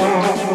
Oh.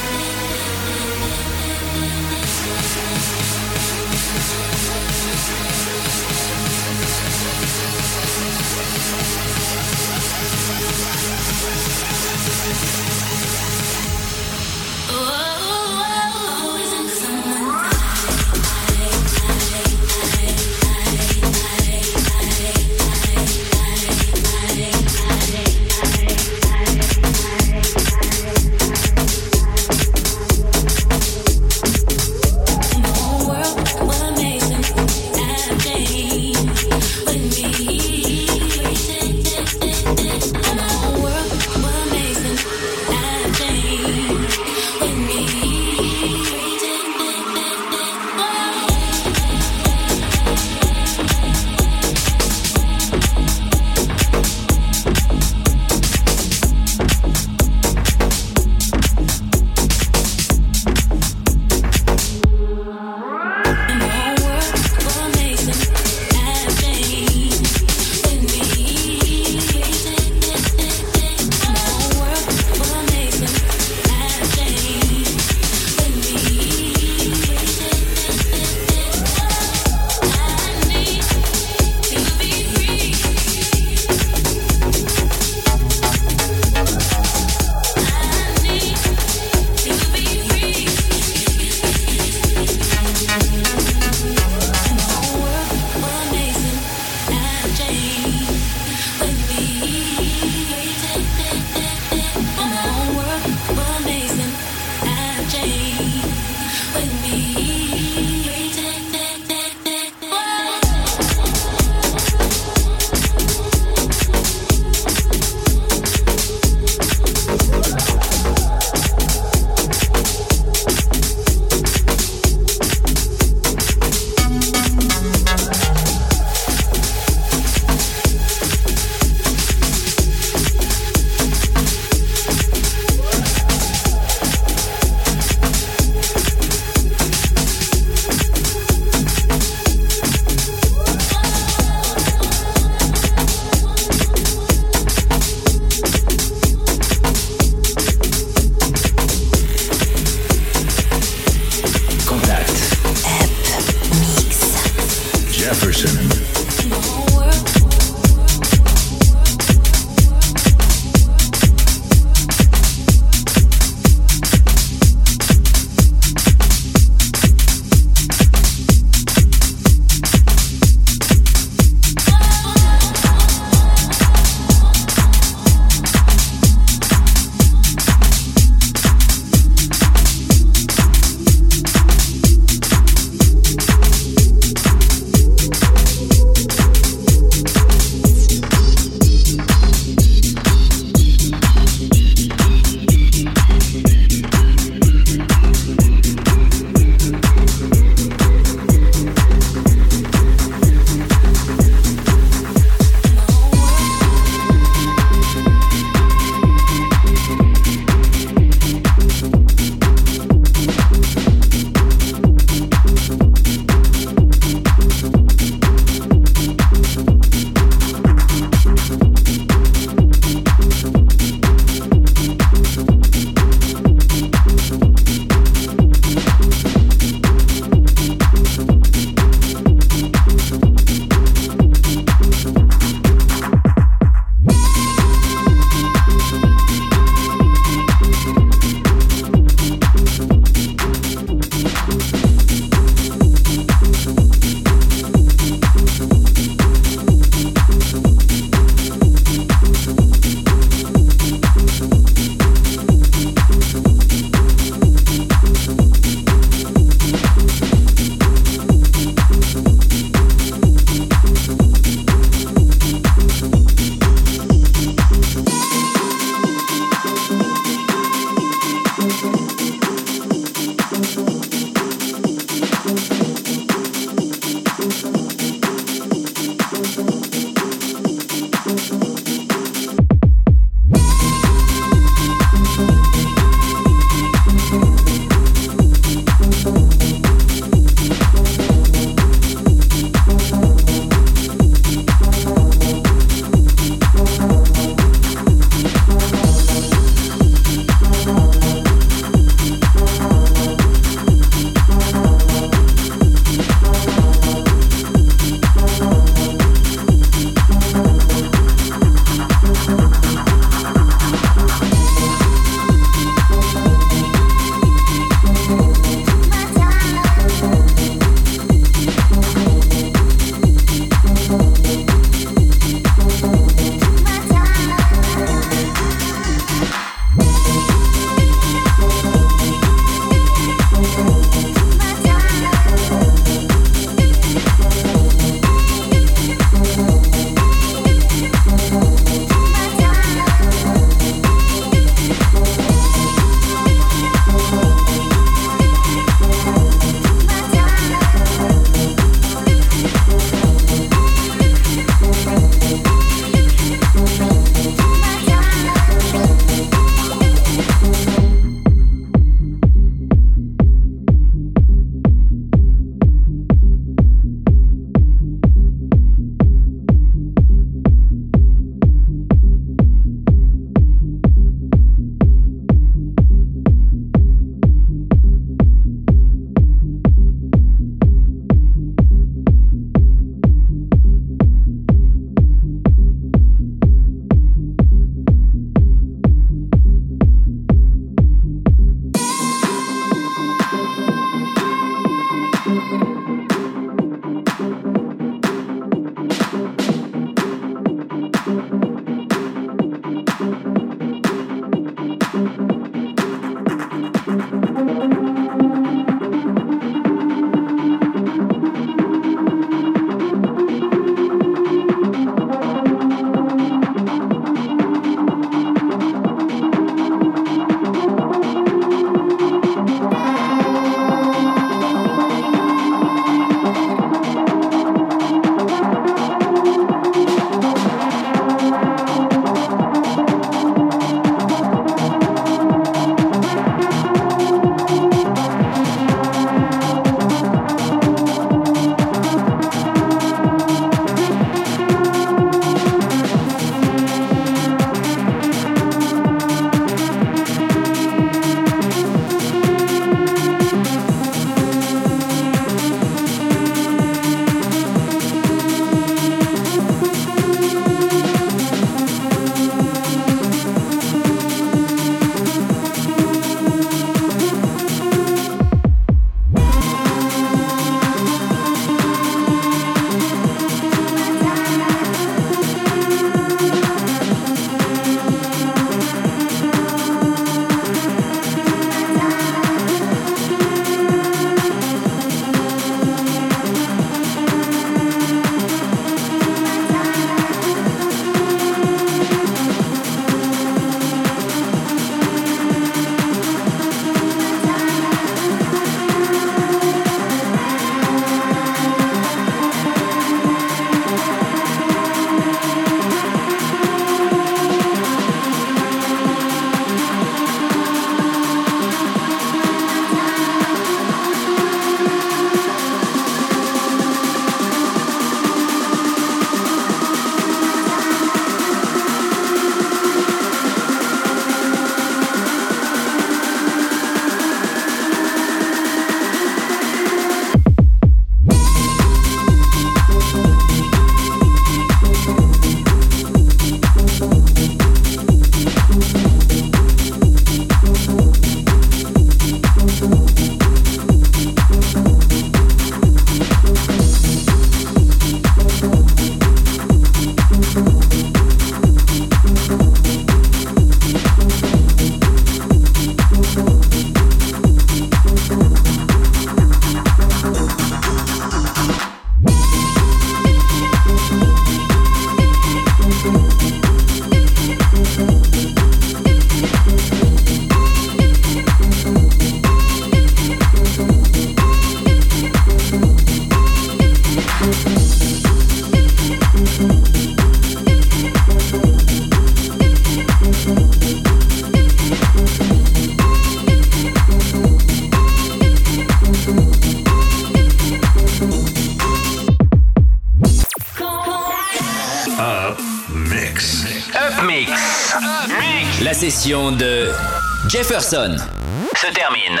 Se termine.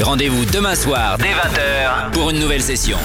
Rendez-vous demain soir dès 20h pour une nouvelle session.